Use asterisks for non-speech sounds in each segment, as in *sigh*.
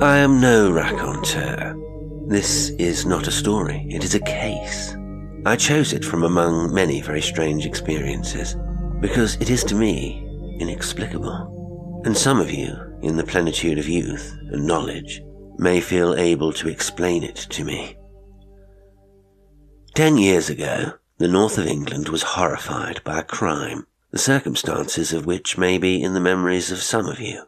I am no raconteur. This is not a story, it is a case. I chose it from among many very strange experiences, because it is to me inexplicable. And some of you, in the plenitude of youth and knowledge, may feel able to explain it to me. Ten years ago, the north of England was horrified by a crime, the circumstances of which may be in the memories of some of you.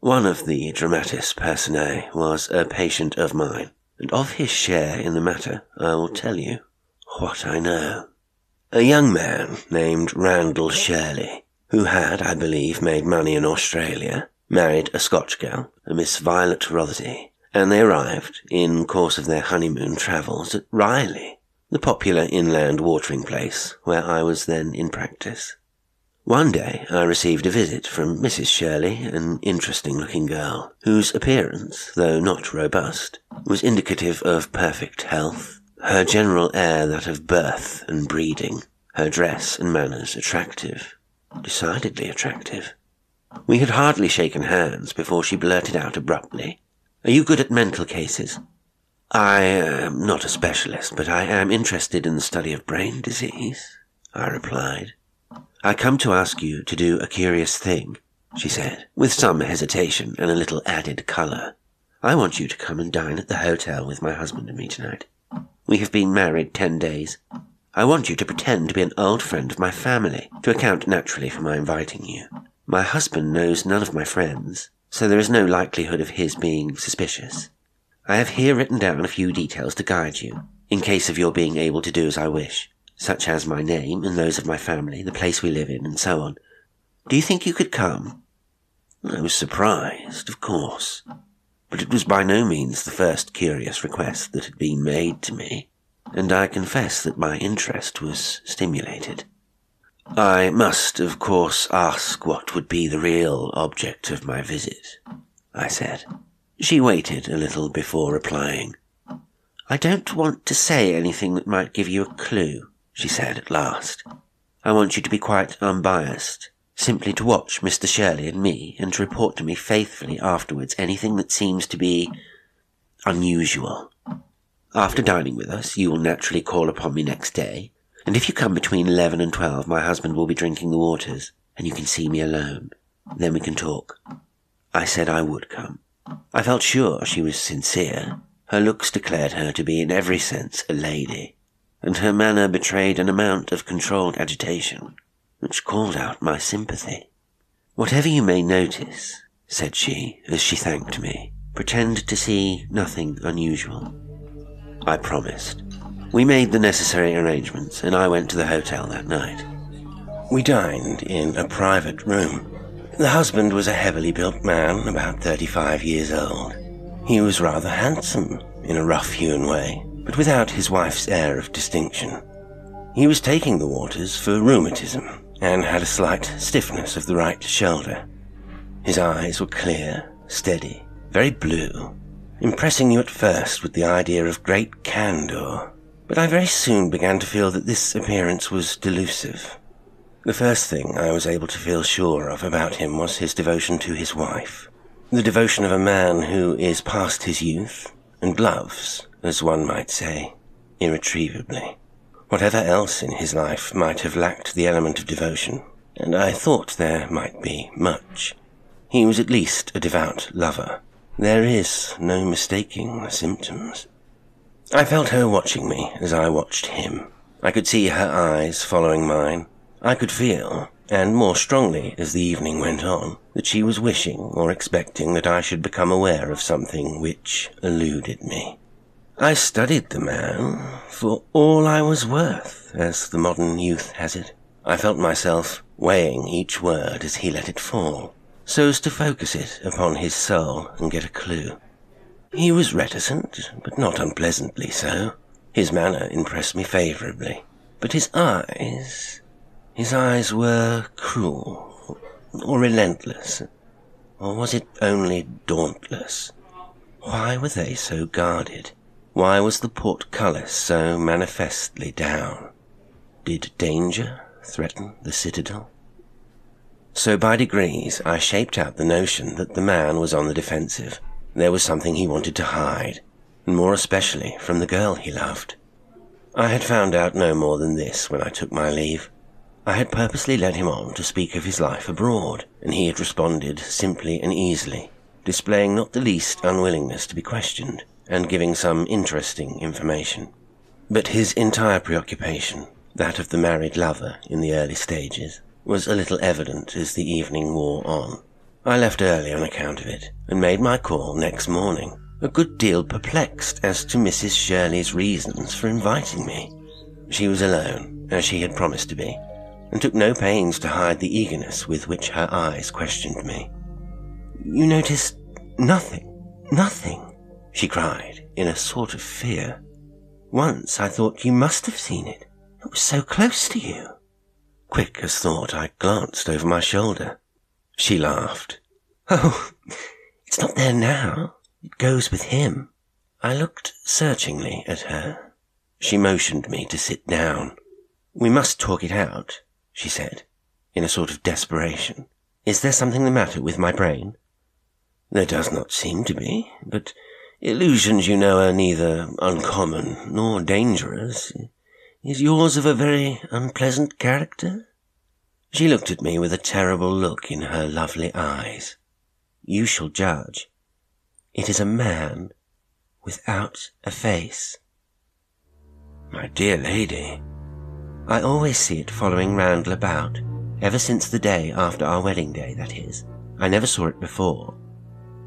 One of the dramatis personae was a patient of mine, and of his share in the matter I will tell you what I know. A young man named Randall Shirley, who had, I believe, made money in Australia, married a Scotch girl, a Miss Violet Rotherty, and they arrived, in course of their honeymoon travels, at Riley, the popular inland watering place where I was then in practice. One day I received a visit from Mrs. Shirley, an interesting looking girl, whose appearance, though not robust, was indicative of perfect health, her general air that of birth and breeding, her dress and manners attractive, decidedly attractive. We had hardly shaken hands before she blurted out abruptly, Are you good at mental cases? I am not a specialist, but I am interested in the study of brain disease, I replied. I come to ask you to do a curious thing, she said, with some hesitation and a little added colour. I want you to come and dine at the hotel with my husband and me tonight. We have been married ten days. I want you to pretend to be an old friend of my family, to account naturally for my inviting you. My husband knows none of my friends, so there is no likelihood of his being suspicious. I have here written down a few details to guide you, in case of your being able to do as I wish such as my name and those of my family, the place we live in, and so on. Do you think you could come? I was surprised, of course, but it was by no means the first curious request that had been made to me, and I confess that my interest was stimulated. I must, of course, ask what would be the real object of my visit, I said. She waited a little before replying. I don't want to say anything that might give you a clue she said at last. I want you to be quite unbiased, simply to watch Mr. Shirley and me and to report to me faithfully afterwards anything that seems to be unusual. After dining with us, you will naturally call upon me next day, and if you come between eleven and twelve, my husband will be drinking the waters, and you can see me alone. Then we can talk. I said I would come. I felt sure she was sincere. Her looks declared her to be in every sense a lady and her manner betrayed an amount of controlled agitation which called out my sympathy. Whatever you may notice, said she as she thanked me, pretend to see nothing unusual. I promised. We made the necessary arrangements, and I went to the hotel that night. We dined in a private room. The husband was a heavily built man, about 35 years old. He was rather handsome, in a rough hewn way, but without his wife's air of distinction. He was taking the waters for rheumatism and had a slight stiffness of the right shoulder. His eyes were clear, steady, very blue, impressing you at first with the idea of great candor, but I very soon began to feel that this appearance was delusive. The first thing I was able to feel sure of about him was his devotion to his wife. The devotion of a man who is past his youth and loves, as one might say, irretrievably. Whatever else in his life might have lacked the element of devotion, and I thought there might be much, he was at least a devout lover. There is no mistaking the symptoms. I felt her watching me as I watched him. I could see her eyes following mine. I could feel, and more strongly as the evening went on, that she was wishing or expecting that I should become aware of something which eluded me. I studied the man for all I was worth, as the modern youth has it. I felt myself weighing each word as he let it fall, so as to focus it upon his soul and get a clue. He was reticent, but not unpleasantly so. His manner impressed me favourably, but his eyes, his eyes were cruel, or relentless, or was it only dauntless? Why were they so guarded? Why was the portcullis so manifestly down? Did danger threaten the citadel? So by degrees I shaped out the notion that the man was on the defensive. There was something he wanted to hide, and more especially from the girl he loved. I had found out no more than this when I took my leave. I had purposely led him on to speak of his life abroad, and he had responded simply and easily, displaying not the least unwillingness to be questioned, and giving some interesting information. But his entire preoccupation, that of the married lover in the early stages, was a little evident as the evening wore on. I left early on account of it, and made my call next morning, a good deal perplexed as to Mrs. Shirley's reasons for inviting me. She was alone, as she had promised to be, and took no pains to hide the eagerness with which her eyes questioned me. You noticed nothing, nothing, she cried in a sort of fear. Once I thought you must have seen it. It was so close to you. Quick as thought, I glanced over my shoulder. She laughed. *laughs* Oh, it's not there now. It goes with him. I looked searchingly at her. She motioned me to sit down. We must talk it out, she said, in a sort of desperation. Is there something the matter with my brain? There does not seem to be, but illusions, you know, are neither uncommon nor dangerous. Is yours of a very unpleasant character? She looked at me with a terrible look in her lovely eyes. You shall judge. It is a man without a face. My dear lady, I always see it following Randall about, ever since the day after our wedding day, that is. I never saw it before.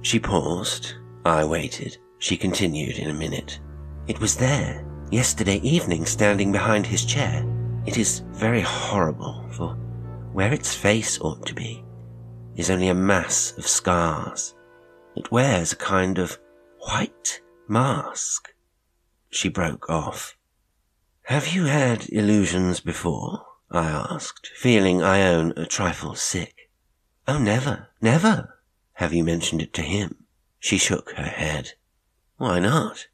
She paused. I waited. She continued in a minute. It was there, yesterday evening standing behind his chair. It is very horrible, for where its face ought to be is only a mass of scars. It wears a kind of white mask. She broke off. Have you had illusions before? I asked, feeling I own a trifle sick. Oh, never, never. Have you mentioned it to him? She shook her head. Why not?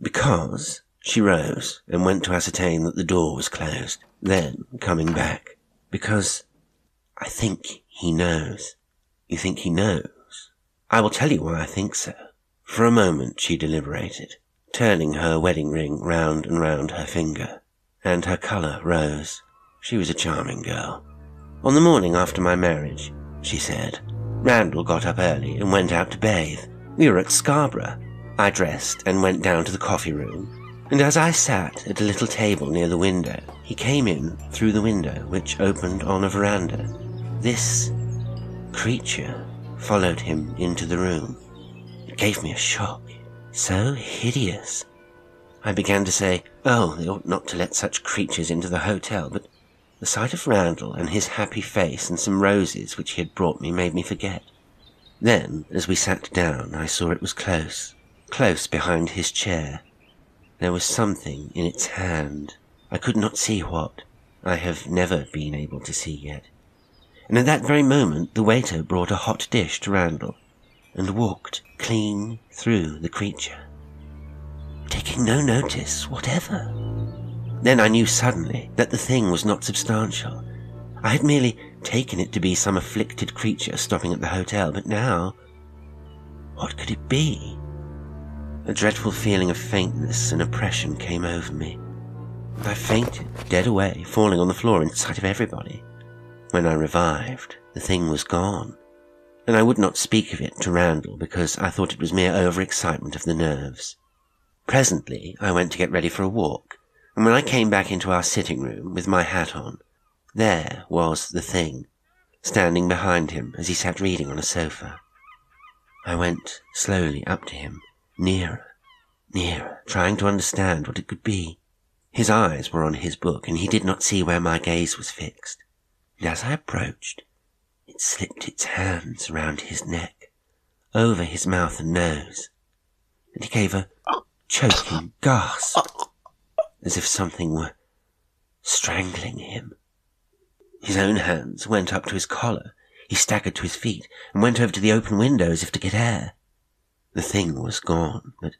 Because she rose and went to ascertain that the door was closed. Then, coming back, because I think he knows. You think he knows? I will tell you why I think so. For a moment she deliberated, turning her wedding ring round and round her finger, and her colour rose. She was a charming girl. On the morning after my marriage, she said, Randall got up early and went out to bathe. We were at Scarborough. I dressed and went down to the coffee room and as I sat at a little table near the window, he came in through the window, which opened on a veranda. This creature followed him into the room. It gave me a shock. So hideous. I began to say, oh, they ought not to let such creatures into the hotel, but the sight of Randall and his happy face and some roses which he had brought me made me forget. Then, as we sat down, I saw it was close, close behind his chair, there was something in its hand. I could not see what. I have never been able to see yet. And at that very moment the waiter brought a hot dish to Randall, and walked clean through the creature, taking no notice whatever. Then I knew suddenly that the thing was not substantial. I had merely taken it to be some afflicted creature stopping at the hotel, but now, what could it be? A dreadful feeling of faintness and oppression came over me. I fainted, dead away, falling on the floor in sight of everybody. When I revived, the thing was gone, and I would not speak of it to Randall because I thought it was mere overexcitement of the nerves. Presently, I went to get ready for a walk, and when I came back into our sitting room with my hat on, there was the thing, standing behind him as he sat reading on a sofa. I went slowly up to him Nearer, nearer, trying to understand what it could be. His eyes were on his book, and he did not see where my gaze was fixed. And as I approached, it slipped its hands round his neck, over his mouth and nose, and he gave a choking gasp, as if something were strangling him. His own hands went up to his collar. He staggered to his feet and went over to the open window as if to get air. The thing was gone, but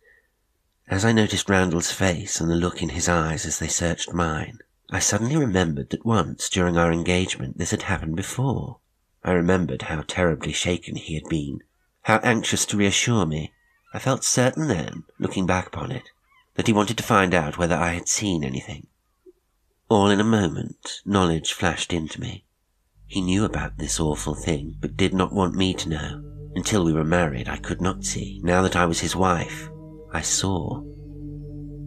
as I noticed Randall's face and the look in his eyes as they searched mine, I suddenly remembered that once during our engagement this had happened before. I remembered how terribly shaken he had been, how anxious to reassure me. I felt certain then, looking back upon it, that he wanted to find out whether I had seen anything. All in a moment, knowledge flashed into me. He knew about this awful thing, but did not want me to know. Until we were married, I could not see. Now that I was his wife, I saw.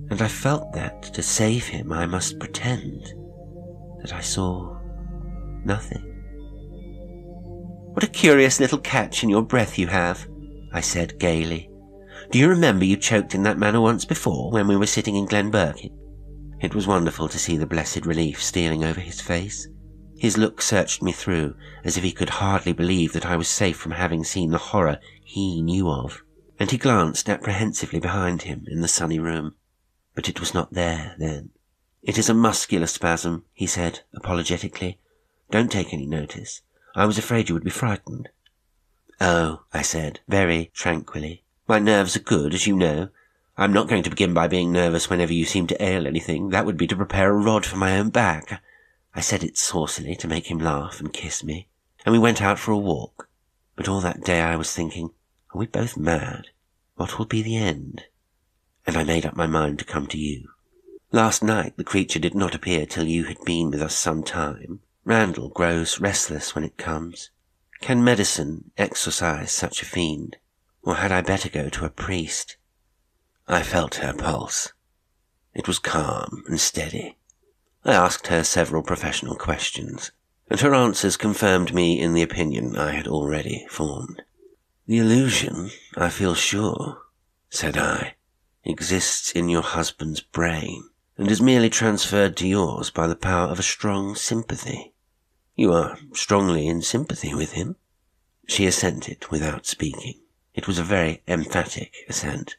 And I felt that to save him, I must pretend that I saw nothing. What a curious little catch in your breath you have, I said gaily. Do you remember you choked in that manner once before when we were sitting in Glen Birkin? It was wonderful to see the blessed relief stealing over his face. His look searched me through, as if he could hardly believe that I was safe from having seen the horror he knew of, and he glanced apprehensively behind him in the sunny room. But it was not there, then. It is a muscular spasm, he said apologetically. Don't take any notice. I was afraid you would be frightened. Oh, I said, very tranquilly. My nerves are good, as you know. I'm not going to begin by being nervous whenever you seem to ail anything. That would be to prepare a rod for my own back. I said it saucily to make him laugh and kiss me, and we went out for a walk. But all that day I was thinking, are we both mad? What will be the end? And I made up my mind to come to you. Last night the creature did not appear till you had been with us some time. Randall grows restless when it comes. Can medicine exorcise such a fiend? Or had I better go to a priest? I felt her pulse. It was calm and steady. I asked her several professional questions, and her answers confirmed me in the opinion I had already formed. The illusion, I feel sure, said I, exists in your husband's brain, and is merely transferred to yours by the power of a strong sympathy. You are strongly in sympathy with him? She assented without speaking. It was a very emphatic assent.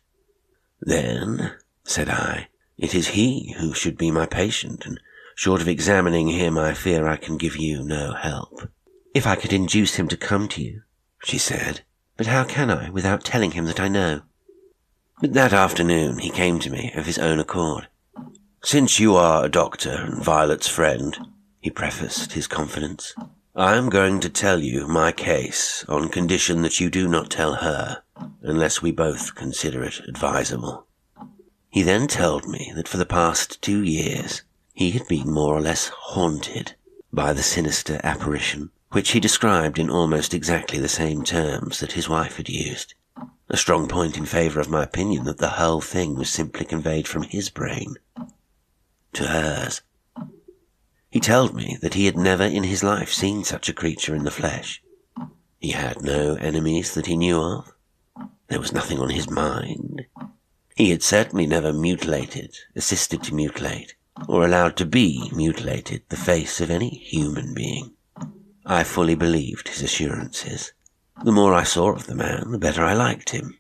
Then, said I, it is he who should be my patient, and Short of examining him, I fear I can give you no help. If I could induce him to come to you, she said. But how can I without telling him that I know? But that afternoon he came to me of his own accord. Since you are a doctor and Violet's friend, he prefaced his confidence, I am going to tell you my case on condition that you do not tell her, unless we both consider it advisable. He then told me that for the past two years he had been more or less haunted by the sinister apparition, which he described in almost exactly the same terms that his wife had used. A strong point in favour of my opinion that the whole thing was simply conveyed from his brain to hers. He told me that he had never in his life seen such a creature in the flesh. He had no enemies that he knew of. There was nothing on his mind. He had certainly never mutilated, assisted to mutilate, or allowed to be mutilated the face of any human being. I fully believed his assurances. The more I saw of the man, the better I liked him.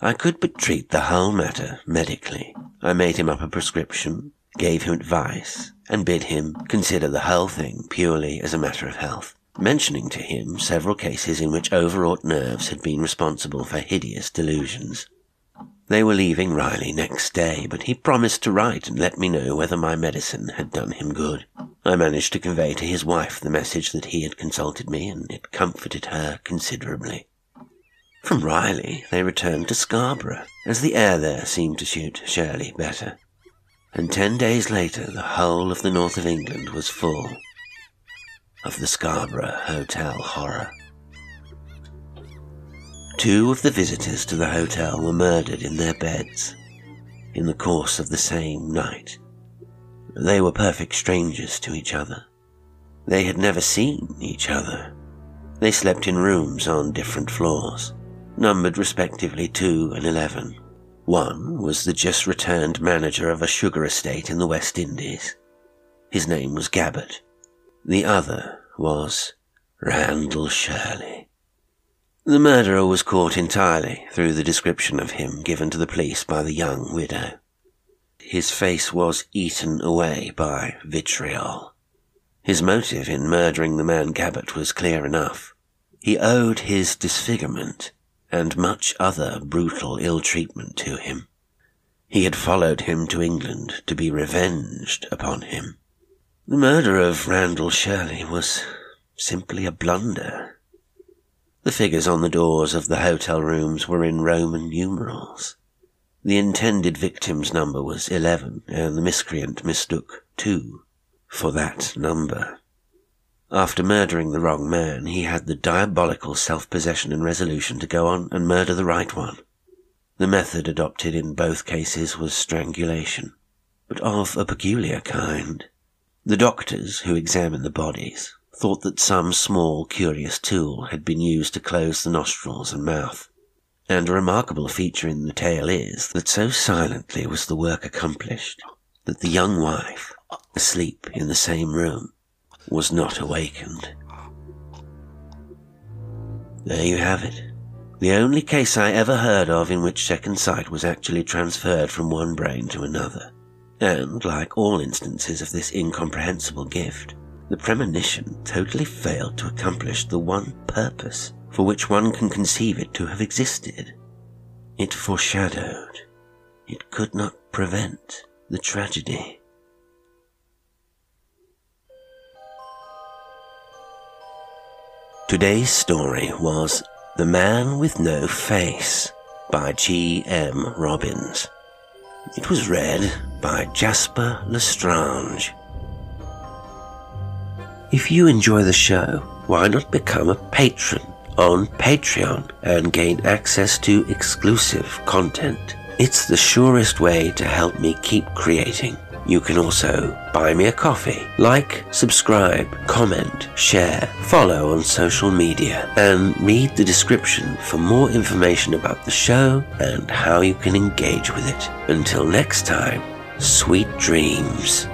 I could but treat the whole matter medically. I made him up a prescription, gave him advice, and bid him consider the whole thing purely as a matter of health, mentioning to him several cases in which overwrought nerves had been responsible for hideous delusions. They were leaving Riley next day, but he promised to write and let me know whether my medicine had done him good. I managed to convey to his wife the message that he had consulted me, and it comforted her considerably. From Riley they returned to Scarborough, as the air there seemed to suit Shirley better. And ten days later the whole of the north of England was full of the Scarborough Hotel horror. Two of the visitors to the hotel were murdered in their beds in the course of the same night. They were perfect strangers to each other. They had never seen each other. They slept in rooms on different floors, numbered respectively 2 and 11. One was the just returned manager of a sugar estate in the West Indies. His name was Gabbett. The other was Randall Shirley. The murderer was caught entirely through the description of him given to the police by the young widow. His face was eaten away by vitriol. His motive in murdering the man Gabbett was clear enough. He owed his disfigurement and much other brutal ill treatment to him. He had followed him to England to be revenged upon him. The murder of Randall Shirley was simply a blunder. The figures on the doors of the hotel rooms were in Roman numerals. The intended victim's number was 11, and the miscreant mistook 2 for that number. After murdering the wrong man, he had the diabolical self-possession and resolution to go on and murder the right one. The method adopted in both cases was strangulation, but of a peculiar kind. The doctors who examined the bodies thought that some small, curious tool had been used to close the nostrils and mouth. And a remarkable feature in the tale is that so silently was the work accomplished that the young wife, asleep in the same room, was not awakened. There you have it. The only case I ever heard of in which second sight was actually transferred from one brain to another. And, like all instances of this incomprehensible gift, the premonition totally failed to accomplish the one purpose for which one can conceive it to have existed. It foreshadowed. It could not prevent the tragedy. Today's story was The Man with No Face by G. M. Robins. It was read by Jasper L'Estrange. If you enjoy the show, why not become a patron on Patreon and gain access to exclusive content? It's the surest way to help me keep creating. You can also buy me a coffee, like, subscribe, comment, share, follow on social media, and read the description for more information about the show and how you can engage with it. Until next time, sweet dreams.